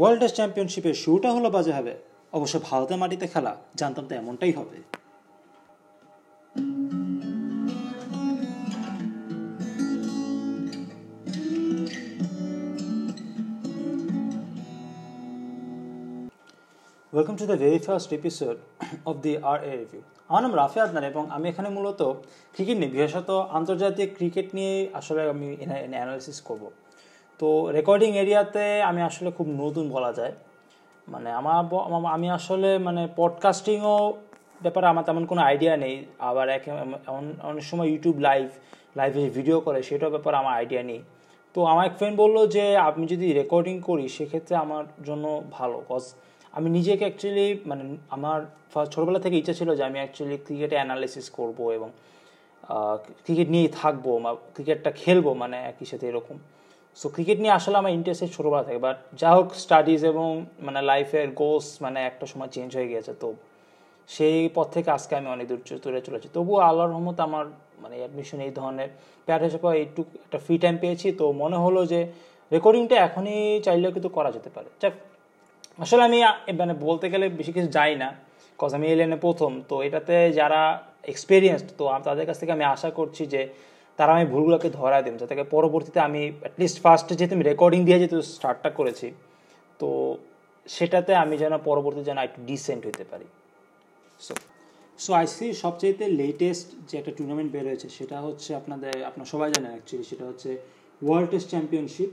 World test চ্যাম্পিয়নশিপের শুরুটা হলো বাজে হবে। অবশ্য ভারতের মাটিতে খেলা জানতাম তো এমনটাই হবে। Welcome to the very first episode of the R A review আমার নাম রাফি আদনান এবং আমি এখানে মূলত ক্রিকেট নিয়ে, বিশেষত আন্তর্জাতিক ক্রিকেট নিয়ে আসলে আমি অ্যানালিসিস করব। তো রেকর্ডিং এরিয়াতে আমি আসলে খুব নতুন বলা যায়। মানে আমার আমি আসলে মানে পডকাস্টিংও ব্যাপারে আমার তেমন কোনো আইডিয়া নেই। আবার এক অনেক সময় ইউটিউব লাইভ লাইভে ভিডিও করে সেটার ব্যাপারে আমার আইডিয়া নেই। তো আমার এক ফ্রেন্ড বলল যে, আমি যদি রেকর্ডিং করি, সেক্ষেত্রে আমার জন্য ভালো। কজ আমি নিজেকে অ্যাকচুয়ালি মানে আমার ছোটোবেলা থেকে ইচ্ছা ছিল যে, আমি অ্যাকচুয়ালি ক্রিকেটে অ্যানালিসিস করব এবং ক্রিকেট নিয়েই থাকব বা ক্রিকেটটা খেলব মানে একই সাথে এরকম। সো ক্রিকেট নিয়ে আসলে আমার ইন্টারেস্টেড ছোটোবেলা থেকে বাট যা হোক স্টাডিজ এবং মানে লাইফের গোস মানে একটা সময় চেঞ্জ হয়ে গিয়েছে, তো সেই পথ থেকে আজকে আমি অনেক দূর দূরে চলেছি। তবুও আল্লাহর রহমত আমার মানে অ্যাডমিশন এই ধরনের প্যাড হিসেবে একটু একটা ফ্রি টাইম পেয়েছি, তো মনে হলো যে রেকর্ডিংটা এখনই চাইলেও কিন্তু করা যেতে পারে। যাক, আসলে আমি মানে বলতে গেলে বেশি কিছু যাই না কজ আমি এলেনে প্রথম, তো এটাতে যারা এক্সপিরিয়েন্সড তো তাদের কাছ থেকে আমি আশা করছি যে তারা আমি ভুলগুলোকে ধরা দেব, যাতে পরবর্তীতে আমি অ্যাটলিস্ট ফার্স্টে যেহেতু আমি রেকর্ডিং দিয়ে যেহেতু স্টার্টটা করেছি, তো সেটাতে আমি যেন পরবর্তী যেন একটু ডিসেন্ট হতে পারি। সো সো আইসি সবচেয়ে লেটেস্ট যে একটা টুর্নামেন্ট বের হয়েছে, সেটা হচ্ছে আপনাদের, আপনার সবাই জানেন অ্যাকচুয়ালি সেটা হচ্ছে ওয়ার্ল্ড টেস্ট চ্যাম্পিয়নশিপ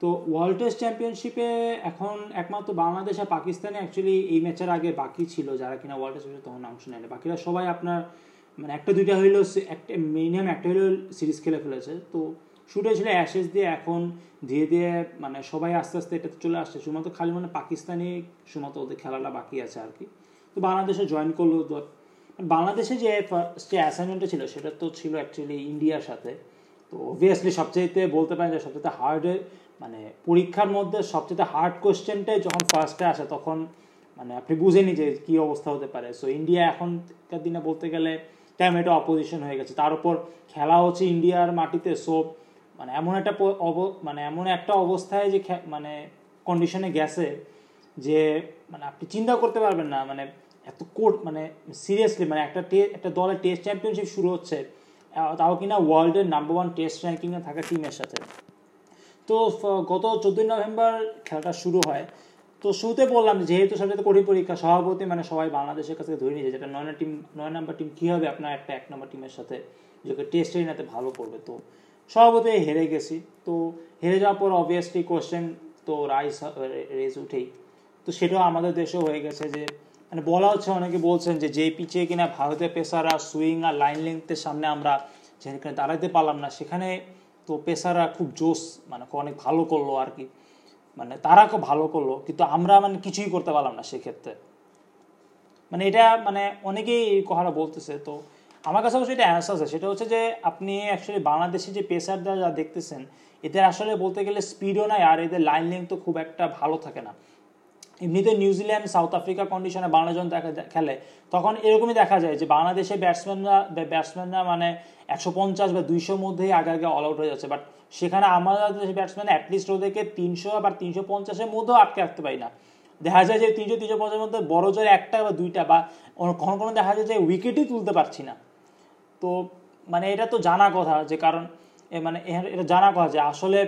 তো ওয়ার্ল্ড টেস্ট চ্যাম্পিয়নশিপে এখন একমাত্র বাংলাদেশ আর পাকিস্তানে অ্যাকচুয়ালি এই ম্যাচের আগে বাকি ছিল, যারা কিনা ওয়ার্ল্ড টেস্ট তখন অংশ নেয় বাকিরা সবাই আপনার মানে একটা দুইটা হইলেও একটা মিনিমাম একটা হইলেও সিরিজ খেলে ফেলেছে। তো শুট হয়েছিল অ্যাশেজ দিয়ে, এখন ধীরে ধীরে মানে সবাই আস্তে আস্তে এটাতে চলে আসছে। শুধুমাত্র খালি মানে পাকিস্তানি, শুধুমাত্র ওদের খেলাটা বাকি আছে আর কি। তো বাংলাদেশে জয়েন করল বাংলাদেশে যে ফার্স্ট যে অ্যাসাইনমেন্টটা ছিল, সেটা তো ছিল অ্যাকচুয়ালি ইন্ডিয়ার সাথে। তো অবভিয়াসলি সবচেয়ে বলতে পারেন যে সবচেয়ে হার্ডে মানে পরীক্ষার মধ্যে সবচেয়ে হার্ড কোয়েশ্চেনটাই যখন ফার্স্টে আসে, তখন মানে আপনি বুঝেনি যে কি অবস্থা হতে পারে। সো ইন্ডিয়া এখনকার দিনে বলতে গেলে ট্যামেটো অপোজিশন হয়ে গেছে। তার উপর খেলা হচ্ছে ইন্ডিয়ার মাটিতে। সো মানে এমন একটা মানে এমন একটা অবস্থায় যে মানে কন্ডিশনে গেছে যে মানে আপনি চিন্তা করতে পারবেন না। মানে এত কোর মানে সিরিয়াসলি মানে একটা একটা দলের টেস্ট চ্যাম্পিয়নশিপ শুরু হচ্ছে তাও কিনা ওয়ার্ল্ডের নাম্বার ওয়ান টেস্ট র্যাঙ্কিংয়ে থাকা টিমের সাথে। তো গত চোদ্দোই নভেম্বর খেলাটা শুরু হয়। তো শুরুতে বললাম যেহেতু সবচেয়ে কঠিন পরীক্ষা, সভাপতি মানে সবাই বাংলাদেশের কাছে ধরে নিয়েছে, যেটা নয় টিম নয় নাম্বার টিম কী হবে? আপনার একটা এক নম্বর টিমের সাথে যে টেস্ট এরিনাতে ভালো করবে। তো সভাপতি হেরে গেছি। তো হেরে যাওয়ার পর অবভিয়াসলি কোয়েশ্চেন তো রাইস রেজ উঠেই। তো সেটাও আমাদের দেশেও হয়ে গেছে যে মানে বলা হচ্ছে, অনেকে বলছেন যে যে পিচে কিনা ভারতের পেসাররা সুইং আর লাইন লেন্থের সামনে আমরা যেখানে দাঁড়াতে পারলাম না, সেখানে তো পেসাররা খুব জোশ মানে অনেক ভালো করল আর কি। মানে তারা খুব ভালো করল, কিন্তু আমরা মানে কিছুই করতে পারলাম না সেক্ষেত্রে। মানে এটা মানে অনেকেই এই কথাটা বলতেছে, তো আমার কাছে অবশ্যই এটা অ্যান্সার আছে। সেটা হচ্ছে যে আপনি অ্যাকচুয়ালি বাংলাদেশে যে পেসাররা যা দেখতেছেন, এদের আসলে বলতে গেলে স্পিডও নাই আর এদের লাইন লেন্থ তো খুব একটা ভালো থাকে না। এমনিতে নিউজিল্যান্ড সাউথ আফ্রিকা কন্ডিশনে বাংলাদেশ দেখা খেলে, তখন এরকমই দেখা যায় যে বাংলাদেশের ব্যাটসম্যানরা ব্যাটসম্যানরা মানে একশো পঞ্চাশ বা দুইশোর মধ্যেই আগে আগে অল আউট হয়ে যাচ্ছে। বাট সেখানে আমাদের দেশের ব্যাটসম্যান অ্যাটলিস্ট ওদেরকে তিনশো বা তিনশো পঞ্চাশের মধ্যেও আটকে রাখতে পারি না। দেখা যায় যে তিনশো তিনশো পঞ্চাশের মধ্যে বড় জোরে একটা বা দুইটা বা কখনো কোনো দেখা যায় যে উইকেটই তুলতে পারছি না। তো মানে এটা তো জানা কথা যে কারণ মানে এটা জানা কথা যে আসলে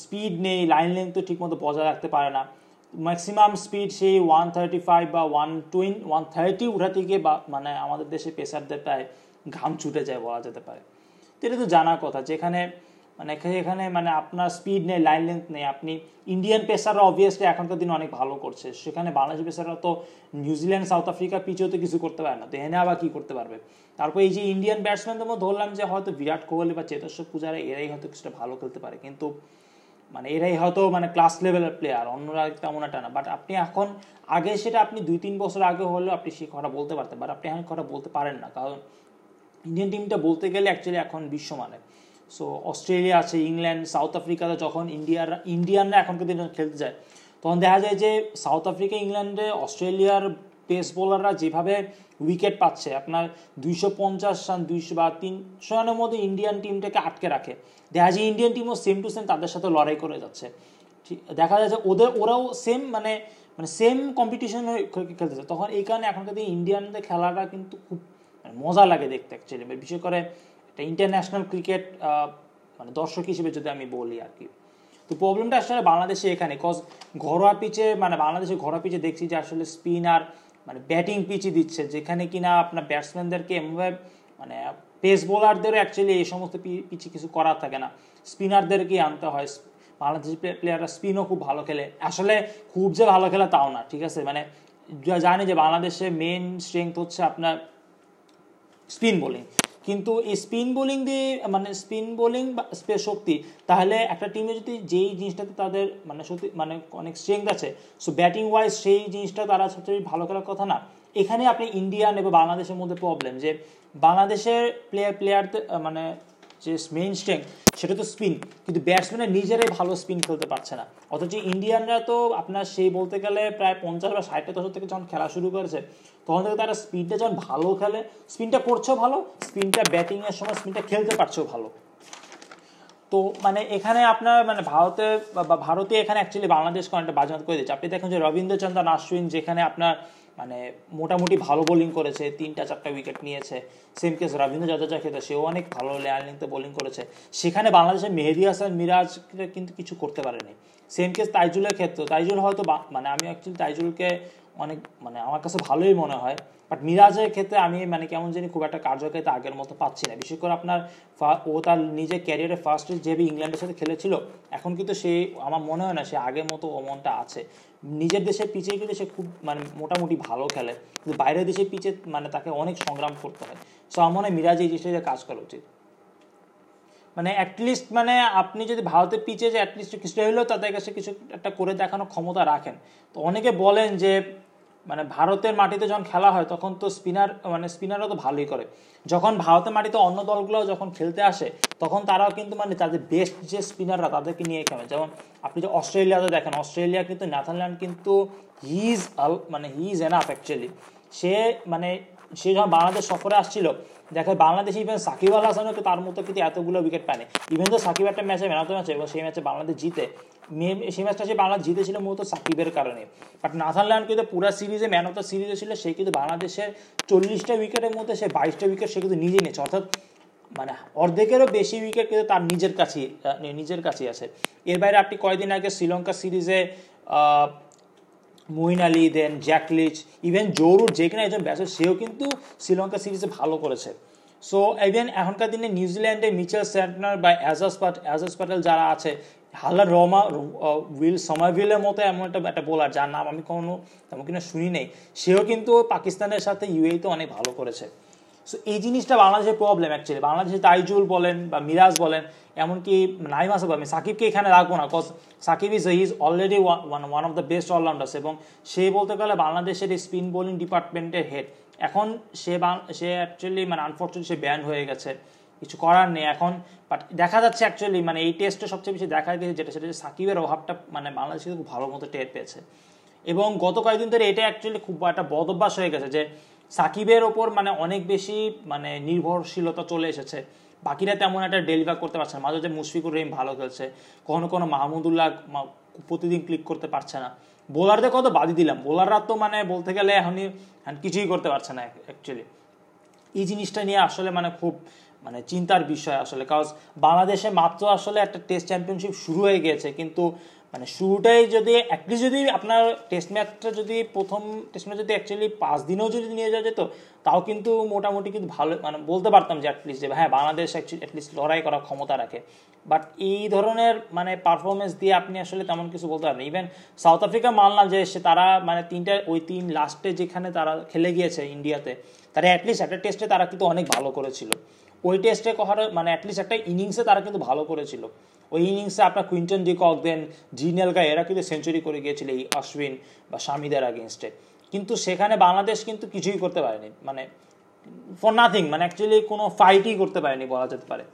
স্পিড নেই লাইন লেন্থ তো ঠিকমতো বজায় রাখতে পারে না। ম্যাক্সিমাম স্পিড সেই ওয়ান থার্টি ফাইভ বা ওয়ান টুইন ওয়ান থার্টি উঠাতে গিয়ে বা মানে আমাদের দেশে পেসারদের প্রায় ঘাম ছুটে যায় বলা যেতে পারে। তো এটা তো জানার কথা। যেখানে মানে এখানে মানে আপনার স্পিড নেই লাইন লেন্থ নেই। আপনি ইন্ডিয়ান পেসাররা অবভিয়াসলি এখনকার দিনে অনেক ভালো করছে। সেখানে বাংলাদেশ পেসাররা তো নিউজিল্যান্ড সাউথ আফ্রিকা পিচেও তো কিছু করতে পারে না। তো এনে আবার কী করতে পারবে? তারপর এই যে ইন্ডিয়ান ব্যাটসম্যানদের মধ্যে ধরলাম যে হয়তো বিরাট কোহলি বা চেতেশ্বর পূজারা এরাই হয়তো কিছুটা ভালো খেলতে পারে। কিন্তু মানে এরাই হয়তো মানে ক্লাস লেভেলের প্লেয়ার অন্যরা তেমন একটা না। বাট আপনি এখন, আগে সেটা আপনি দুই, তিন বছর আগে হলেও আপনি সেই কথা বলতে পারতেন। বাট আপনি এখন কথা বলতে পারেন না। কারণ ইন্ডিয়ান টিমটা বলতে গেলে অ্যাকচুয়ালি এখন বিশ্বমানে সো অস্ট্রেলিয়া আছে ইংল্যান্ড সাউথ আফ্রিকাতে যখন ইন্ডিয়ার ইন্ডিয়ানরা এখনকার দিনে খেলতে যায়, তখন দেখা যায় যে সাউথ আফ্রিকা ইংল্যান্ডে অস্ট্রেলিয়ার পেস বোলাররা যেভাবে উইকেট পাচ্ছে। আপনার দুইশো পঞ্চাশ রান, দুইশো বা তিনশো রানের মধ্যে ইন্ডিয়ান টিমটাকে আটকে রাখে। দেখা যায় ইন্ডিয়ান টিমও সেম টু সেম তাদের সাথে লড়াই করে যাচ্ছে। দেখা যায় যে ওদের, ওরাও সেম মানে মানে সেম কম্পিটিশন খেলতেছে। তখন এই কারণে এখনকার দিনে ইন্ডিয়ানদের খেলাটা কিন্তু খুব মানে মজা লাগে দেখতে অ্যাকচুয়ালি বিশেষ করে একটা ইন্টারন্যাশনাল ক্রিকেট মানে দর্শক হিসেবে যদি আমি বলি আর কি। তো প্রবলেমটা আসলে বাংলাদেশে এখানে। কজ ঘরোয়া পিচে মানে বাংলাদেশে ঘরোয়া পিচে দেখছি যে আসলে স্পিন আর মানে ব্যাটিং পিচই দিচ্ছে, যেখানে কিনা আপনার ব্যাটসম্যানদেরকে এমনভাবে মানে পেস বোলারদেরও অ্যাকচুয়ালি এই সমস্ত পিচে কিছু করার থাকে না। স্পিনারদেরকেই আনতে হয়। বাংলাদেশি প্লেয়াররা স্পিনও খুব ভালো খেলে। আসলে খুব যে ভালো খেলে তাও না, ঠিক আছে? মানে জানি যে বাংলাদেশে মেন স্ট্রেংথ হচ্ছে আপনার স্পিন বোলিং কিন্তু এই স্পিন বোলিং দিয়ে মানে স্পিন বোলিং বা শক্তি, তাহলে একটা টিমে যদি যেই জিনিসটাতে তাদের মানে সত্যি মানে অনেক স্ট্রেংথ আছে সো ব্যাটিং ওয়াইজ সেই জিনিসটা তারা সবচেয়ে ভালো করার কথা না। এখানে আপনি ইন্ডিয়ান এবং বাংলাদেশের মধ্যে প্রবলেম যে, বাংলাদেশের প্লেয়ার প্লেয়ার মানে যে মেইন স্ট্রেংথ সেটা তো স্পিন কিন্তু ব্যাটসম্যানের নিজেরাই ভালো স্পিন খেলতে পারছে না। অথচ ইন্ডিয়ানরা তো আপনার সেই বলতে গেলে প্রায় পঞ্চাশ বা ষাটটা দশক থেকে যখন খেলা শুরু করেছে, তখন থেকে তারা স্পিনটা যখন ভালো খেলে স্পিনটা করছেও ভালো স্পিনটা ব্যাটিংয়ের সময় স্পিনটা খেলতে পারছেও ভালো। তো মানে এখানে আপনার মানে ভারতে বা ভারতে এখানে অ্যাকচুয়ালি বাংলাদেশকে অনেকটা বাজমাত করে দিচ্ছে আপনি দেখেন যে রবীন্দ্রচন্দ্র আশ্বিন যেখানে আপনার মানে মোটামুটি ভালো বোলিং করেছে, তিনটা চারটা উইকেট নিয়েছে। সেম কেস রবীন্দ্র জাদেজা ক্ষেত্রে সেও অনেক ভালো লেয়ার লিংতে বোলিং করেছে। সেখানে বাংলাদেশের মেহেদি হাসান মিরাজ কিন্তু কিছু করতে পারেনি। সেম কেস তাইজুলের ক্ষেত্রে, তাইজুল হয়তো মানে আমি অ্যাকচুয়ালি তাইজুলকে অনেক মানে আমার কাছে ভালোই মনে হয়। বাট মিরাজের ক্ষেত্রে আমি মানে কেমন জানি খুব একটা কার্যকারিতা আগের মতো পাচ্ছি না। বিশেষ করে আপনার ও তার নিজের ক্যারিয়ারে ফার্স্ট যেভাবে ইংল্যান্ডের সাথে খেলেছিল, এখন কিন্তু সে আমার মনে হয় না সে আগের মতো অমনটা আছে। নিজের দেশে পিচে কিন্তু সে খুব মানে মোটামুটি ভালো খেলে। কিন্তু বাইরের দেশে পিচে মানে তাকে অনেক সংগ্রাম করতে হয়। সো আমার মনে হয় মিরাজ এই জিনিসটা কাজ করা উচিত। মানে অ্যাটলিস্ট মানে আপনি যদি ভারতের পিচে যে অ্যাটলিস্ট কিছুটা হলেও তাদের কাছে কিছু একটা করে দেখানোর ক্ষমতা রাখেন। তো অনেকে বলেন যে মানে ভারতের মাটিতে যখন খেলা হয়, তখন তো স্পিনার মানে স্পিনারও তো ভালোই করে। যখন ভারতের মাটিতে অন্য দলগুলো যখন খেলতে আসে, তখন তারাও কিন্তু মানে তাদের বেস্ট যে স্পিনাররা তাদেরকে নিয়ে খেলে। যেমন আপনি যে অস্ট্রেলিয়াতে দেখেন, অস্ট্রেলিয়া কিন্তু নেথারল্যান্ড কিন্তু হিজ মানে হিজ এনাফ অ্যাকচুয়ালি সে মানে সে যখন বাংলাদেশ সফরে আসছিল, দেখে বাংলাদেশ ইভেন সাকিব আল হাসানও তার মতো কিন্তু এতগুলো উইকেট পায়নি। ইভেন তো সাকিব একটা ম্যাচে ম্যান অফ দ্য ম্যাচ এবং সেই ম্যাচে বাংলাদেশ জিতে সেই ম্যাচটা সে বাংলাদেশ জিতেছিল মূলত সাকিবের কারণে। বাট নাথারল্যান্ড কিন্তু পুরো সিরিজে ম্যান অফ দ্য সিরিজে ছিল, সে কিন্তু বাংলাদেশের চল্লিশটা উইকেটের মধ্যে সে বাইশটা উইকেট সে কিন্তু নিজে নিয়েছে। অর্থাৎ মানে অর্ধেকেরও বেশি উইকেট কিন্তু তার নিজের কাছেই নিজের কাছেই আছে। এর বাইরে আপনি কয়েকদিন আগে শ্রীলঙ্কা সিরিজে Moeen Ali then Jack Leach even জরুর যে কিনা একজন ব্যাটসম্যান সেও কিন্তু শ্রীলঙ্কা সিরিজে ভালো করেছে। সো ইভেন এখনকার দিনে নিউজিল্যান্ডে মিচেল স্যান্টনার বা অ্যাজাস পাট অ্যাজাস প্যাটেল যারা আছে হালা রমা উইল সমাভিলের মতো এমন একটা একটা বোলার যার নাম আমি কোনো তেমন কিনা শুনি নেই, সেও কিন্তু পাকিস্তানের সাথে ইউএইতে অনেক ভালো করেছে। সো এই জিনিসটা বাংলাদেশের প্রবলেম অ্যাকচুয়ালি বাংলাদেশে তাইজুল বলেন বা মিরাজ বলেন, এমনকি নাইম আসাব আমি সাকিবকে এখানে রাখব না cause Shakib is is already one one of the best allrounders এবং সে বলতে গেলে বাংলাদেশের এই স্পিন বোলিং ডিপার্টমেন্টের হেড এখন সে সে অ্যাকচুয়ালি মানে আনফর্চুনেট সে ব্যান হয়ে গেছে। কিছু করার নেই এখন বাট দেখা যাচ্ছে অ্যাকচুয়ালি মানে এই টেস্টে সবচেয়ে বেশি দেখা গেছে, যেটা, সেটা সাকিবের অভাবটা মানে বাংলাদেশে খুব ভালো মতো টের পেয়েছে। এবং গত কয়েকদিন ধরে এটা অ্যাকচুয়ালি খুব একটা বদ অভ্যাস হয়ে গেছে যে সাকিবের ওপর মানে অনেক বেশি মানে নির্ভরশীলতা চলে এসেছে। বাকিরা তেমন একটা ডেলিভার করতে পারছে না। মাঝে মুশফিকুর রহিম ভালো খেলছে। কখনো কোনো মাহমুদুল্লাহ প্রতিদিন ক্লিক করতে পারছে না। বোলারদের কত বাদি দিলাম। বোলাররা তো মানে বলতে গেলে এখনই কিছুই করতে পারছে না অ্যাকচুয়ালি এই জিনিসটা নিয়ে আসলে মানে খুব মানে চিন্তার বিষয় আসলে। কারণ বাংলাদেশে মাত্র আসলে একটা টেস্ট চ্যাম্পিয়নশিপ শুরু হয়ে গিয়েছে। কিন্তু মানে শুরুটাই যদি অ্যাটলিস্ট যদি আপনার টেস্ট ম্যাচটা যদি প্রথম টেস্ট ম্যাচ যদি অ্যাকচুয়ালি পাঁচ দিনেও যদি নিয়ে যাওয়া যেত, তাও কিন্তু মোটামুটি কিন্তু ভালো মানে বলতে পারতাম যে অ্যাটলিস্ট যে হ্যাঁ বাংলাদেশ অ্যাটলিস্ট লড়াই করার ক্ষমতা রাখে। বাট এই ধরনের মানে পারফরমেন্স দিয়ে আপনি আসলে তেমন কিছু বলতে পারেন ইভেন সাউথ আফ্রিকা মানলাম যে সে তারা মানে তিনটা, ওই তিন লাস্টে যেখানে তারা খেলে গিয়েছে ইন্ডিয়াতে তারা অ্যাটলিস্ট একটা টেস্টে তারা কিন্তু অনেক ভালো করেছিল। ওই টেস্টে কহার মানে অ্যাটলিস্ট একটা ইনিংসে তারা কিন্তু ভালো করেছিল। ওই ইনিংসে আপনার কুইন্টন ডিকক দেন, জিনেল গায়ে এরা কিন্তু সেঞ্চুরি করে গিয়েছিল এই অশ্বিন বা স্বামীদের আগেনস্টে কিন্তু সেখানে বাংলাদেশ কিন্তু কিছুই করতে পারেনি। মানে ফর নাথিং মানে অ্যাকচুয়ালি কোনো ফাইটই করতে পারেনি বলা যেতে পারে।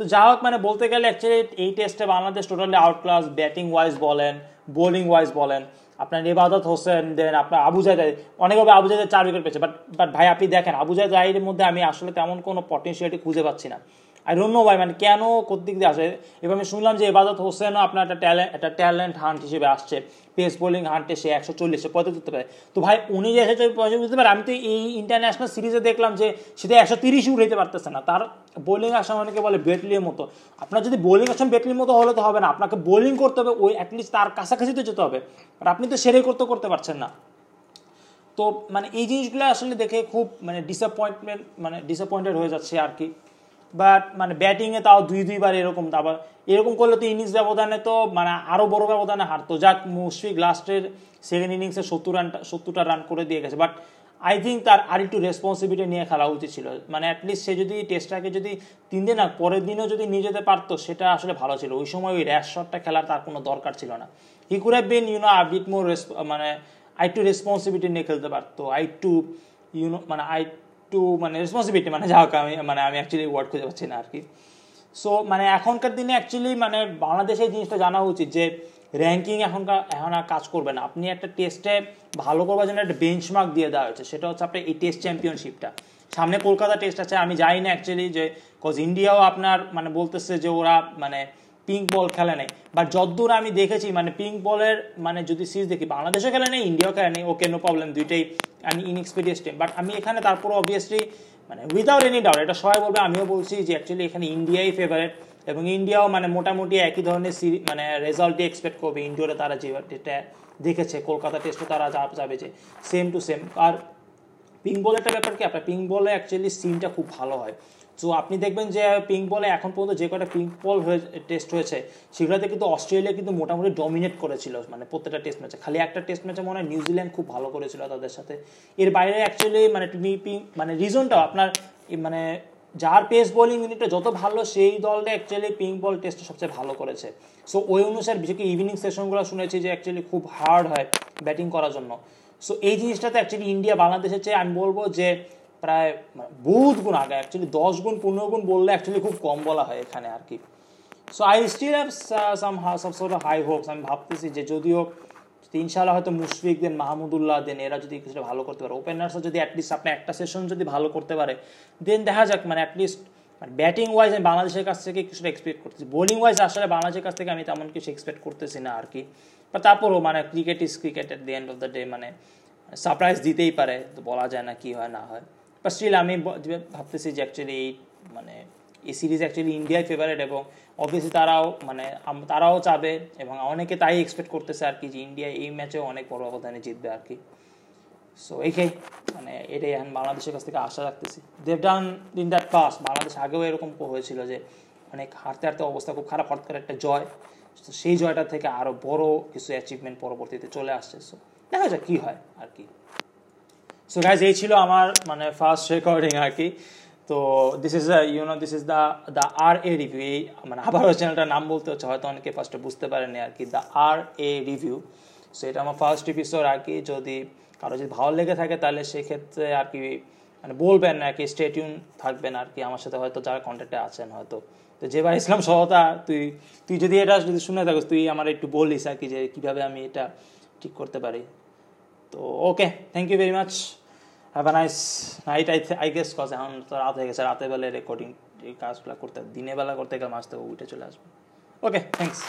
তো যা হোক মানে বলতে গেলে অ্যাকচুয়ালি এই টেস্টে Bangladesh totally out class batting wise বলেন বোলিং ওয়াইজ বলেন। আপনার ইবাদত হোসেন, দেন আপনার আবু জায়দ অনেকভাবে আবু জায়দের চার উইকেট পেয়েছে বাট বাট ভাই আপনি দেখেন, আবু জায়দের মধ্যে আমি আসলে তেমন কোনো পটেন্সিয়ালিটি খুঁজে পাচ্ছি না। আই ডোন্ট নো ভাই মানে কেন কোথদিক দিয়ে আসে? এবার আমি শুনলাম যে এবাদত হোসেনও আপনার একটা ট্যালেন্ট একটা ট্যালেন্ট হান্ট হিসেবে আসছে। পেস বোলিং হান্টে সে একশো চল্লিশে পদক জিততে পারে। তো ভাই, উনি যে একশো পদক জিততে পারে, আমি তো এই ইন্টারন্যাশনাল সিরিজে দেখলাম যে সেটা একশো তিরিশই উঠাইতে পারতেছে না। তার বোলিং আসাম অনেকে বলে বেটলির মতো। আপনার যদি বোলিং আসাম বেটলির মতো হলে তো হবে না। আপনাকে বোলিং করতে হবে, ওই অ্যাটলিস্ট তার কাছাকাছি তো যেতে হবে। আর আপনি তো সেরে করতে করতে পারছেন না। তো মানে এই জিনিসগুলো আসলে দেখে খুব মানে ডিসঅ্যাপয়েন্টমেন্ট মানে ডিসঅ্যাপয়েন্টেড হয়ে যাচ্ছে আর কি। বাট মানে ব্যাটিংয়ে তাও দুই, দুইবার এরকম। আবার এরকম করলে তো ইনিংস ব্যবধানে তো মানে আরও বড় ব্যবধানে হারতো। যাক, মুশফিক লাস্টের সেকেন্ড ইনিংসে সত্তর রানটা সত্তরটা রান করে দিয়ে গেছে। বাট আই থিঙ্ক তার আর একটু রেসপন্সিবিলিটি নিয়ে খেলা উচিত ছিল। মানে অ্যাটলিস্ট সে যদি টেস্টটাকে যদি তিন দিন না পরের দিনও যদি নিয়ে যেতে পারতো, সেটা আসলে ভালো ছিল। ওই সময় ওই র্যাশ শটটা খেলার তার কোনো দরকার ছিল না। He could have been you know a bit more মানে আই টু রেসপন্সিবিলিটি নিয়ে খেলতে পারতো। আই টু ইউনো মানে আই টু মানে রেসপন্সিবিলিটি মানে যা হোক আমি মানে আমি অ্যাকচুয়ালি ওয়ার্ড খুঁজে পাচ্ছি না আর কি। সো মানে এখনকার দিনে অ্যাকচুয়ালি মানে বাংলাদেশে এই জিনিসটা জানা উচিত যে র্যাঙ্কিং এখনকার, এখন আর কাজ করবে না। আপনি একটা টেস্টে ভালো করবার জন্য একটা বেঞ্চমার্ক দিয়ে দেওয়া হয়েছে। সেটা হচ্ছে আপনার এই টেস্ট চ্যাম্পিয়নশিপটা সামনে কলকাতা টেস্ট আছে। আমি জানি না অ্যাকচুয়ালি যে কজ ইন্ডিয়াও আপনার মানে বলতেছে যে, ওরা মানে পিঙ্ক বল খেলে নেই। বাট যদ্দূর আমি দেখেছি মানে পিঙ্ক বলের মানে যদি সিরিজ দেখি, বাংলাদেশও খেলে নেই, ইন্ডিয়াও খেলে নেই ওকে নো প্রবলেম দুইটাই আমি ইনএক্সপিরিয়েন্স টিম বাট আমি এখানে তারপর অবভিয়াসলি মানে উইদাউট এনি ডাউট এটা সবাই বলবে, আমিও বলছি যে অ্যাকচুয়ালি এখানে ইন্ডিয়াই ফেভারেট এবং ইন্ডিয়াও মানে মোটামুটি একই ধরনের সিরি মানে রেজাল্টই এক্সপেক্ট করবে। ইন্ডিয়ারে তারা যেটা দেখেছে, কলকাতা টেস্টও তারা যাবে যে সেম টু সেম আর পিঙ্ক বলের ব্যাপার কি? আপনার পিঙ্ক বলে অ্যাকচুয়ালি সিনটা খুব ভালো হয়। তো আপনি দেখবেন যে পিঙ্ক বলে এখন পর্যন্ত যে কটা পিঙ্ক বল হয়ে টেস্ট হয়েছে, সেগুলোতে কিন্তু অস্ট্রেলিয়া কিন্তু মোটামুটি ডমিনেট করেছিল মানে প্রত্যেকটা টেস্ট ম্যাচে খালি একটা টেস্ট ম্যাচে মনে হয় নিউজিল্যান্ড খুব ভালো করেছিল তাদের সাথে। এর বাইরে অ্যাকচুয়ালি মানে পিঙ্ক মানে রিজনটাও আপনার মানে যার পেস বোলিং ইউনিটটা যত ভালো, সেই দলটা অ্যাকচুয়ালি পিঙ্ক বল টেস্টে সবচেয়ে ভালো করেছে। সো ওই অনুসারে বিশেষ করে ইভিনিং সেশনগুলো শুনেছি যে অ্যাকচুয়ালি খুব হার্ড হয় ব্যাটিং করার জন্য। সো এই জিনিসটাতে অ্যাকচুয়ালি ইন্ডিয়া বাংলাদেশের চেয়ে আমি বলব যে প্রায় বহুত গুণ আগে অ্যাকচুয়ালি দশ গুণ, পনেরো গুণ বললে অ্যাকচুয়ালি খুব কম বলা হয় এখানে আর কি। So I still have some some high hopes আমি ভাবতেছি যে যদিও ইনশাল্লাহ হয়তো মুশফিক দেন, মাহমুদুল্লাহ দেন, এরা যদি কিছুটা ভালো করতে পারে ওপেনার্সও যদি অ্যাটলিস্ট আপনি একটা সেশন যদি ভালো করতে পারে দেন দেখা যাক মানে অ্যাটলিস্ট মানে ব্যাটিং ওয়াইজ আমি বাংলাদেশের কাছ থেকে কিছুটা এক্সপেক্ট করতেছি। বোলিং ওয়াইজ আসলে বাংলাদেশের কাছ থেকে আমি তেমন কিছু এক্সপেক্ট করতেছি না আর কি। বা তারপরও মানে cricket is cricket at the end of the day মানে সারপ্রাইজ দিতেই পারে, তো বলা যায় না কি হয়, না হয়। বা স্টিল আমি ভাবতেছি যে অ্যাকচুয়ালি এই মানে এই সিরিজ অ্যাকচুয়ালি ইন্ডিয়ায় ফেভারেট এবং অবভিয়াসলি তারাও মানে তারাও চাবে এবং অনেকে তাই এক্সপেক্ট করতেছে আর কি যে ইন্ডিয়া এই ম্যাচেও অনেক বড় অবদানে জিতবে আর কি। সো এইখাই মানে এটাই এখন বাংলাদেশের কাছ থেকে আশা রাখতেছি। They've done in that past Bangladesh আগেও এরকম হয়েছিল যে অনেক হারতে হারতে অবস্থা খুব খারাপ, হঠাৎ করে একটা জয়। সেই জয়টা থেকে আরও বড় কিছু অ্যাচিভমেন্ট পরবর্তীতে চলে আসছে। সো দেখা যাক কী হয় আর কি। সো গাইজ এই ছিল আমার মানে ফার্স্ট রেকর্ডিং আর কি। তো this is you know this is the the R A review এই মানে আবারও চ্যানেলটার নাম বলতে হচ্ছে, হয়তো অনেকে ফার্স্টে বুঝতে পারেনি আর কি। The R A review so এটা আমার ফার্স্ট এপিসোড আর কি। যদি কারও যদি ভালো লেগে থাকে তাহলে সেক্ষেত্রে আর কি মানে বলবেন আর কি স্টেটিউন থাকবেন আর কি, আমার সাথে হয়তো যারা কন্ট্যাক্টে আছেন হয়তো। তো যেবার ইসলাম সহতা তুই তুই যদি এটা যদি শুনে থাকিস, তুই আমার একটু বলিস আর কি যে কীভাবে আমি এটা ঠিক করতে পারি। তো okay thank you very much have nice night I I guess cause এখন তো রাত হয়ে গেছে, রাতের বেলায় রেকর্ডিং এই কাজগুলো করতে, দিনের বেলা করতে গেলে মাঝ তো উঠে চলে আসবে। Okay thanks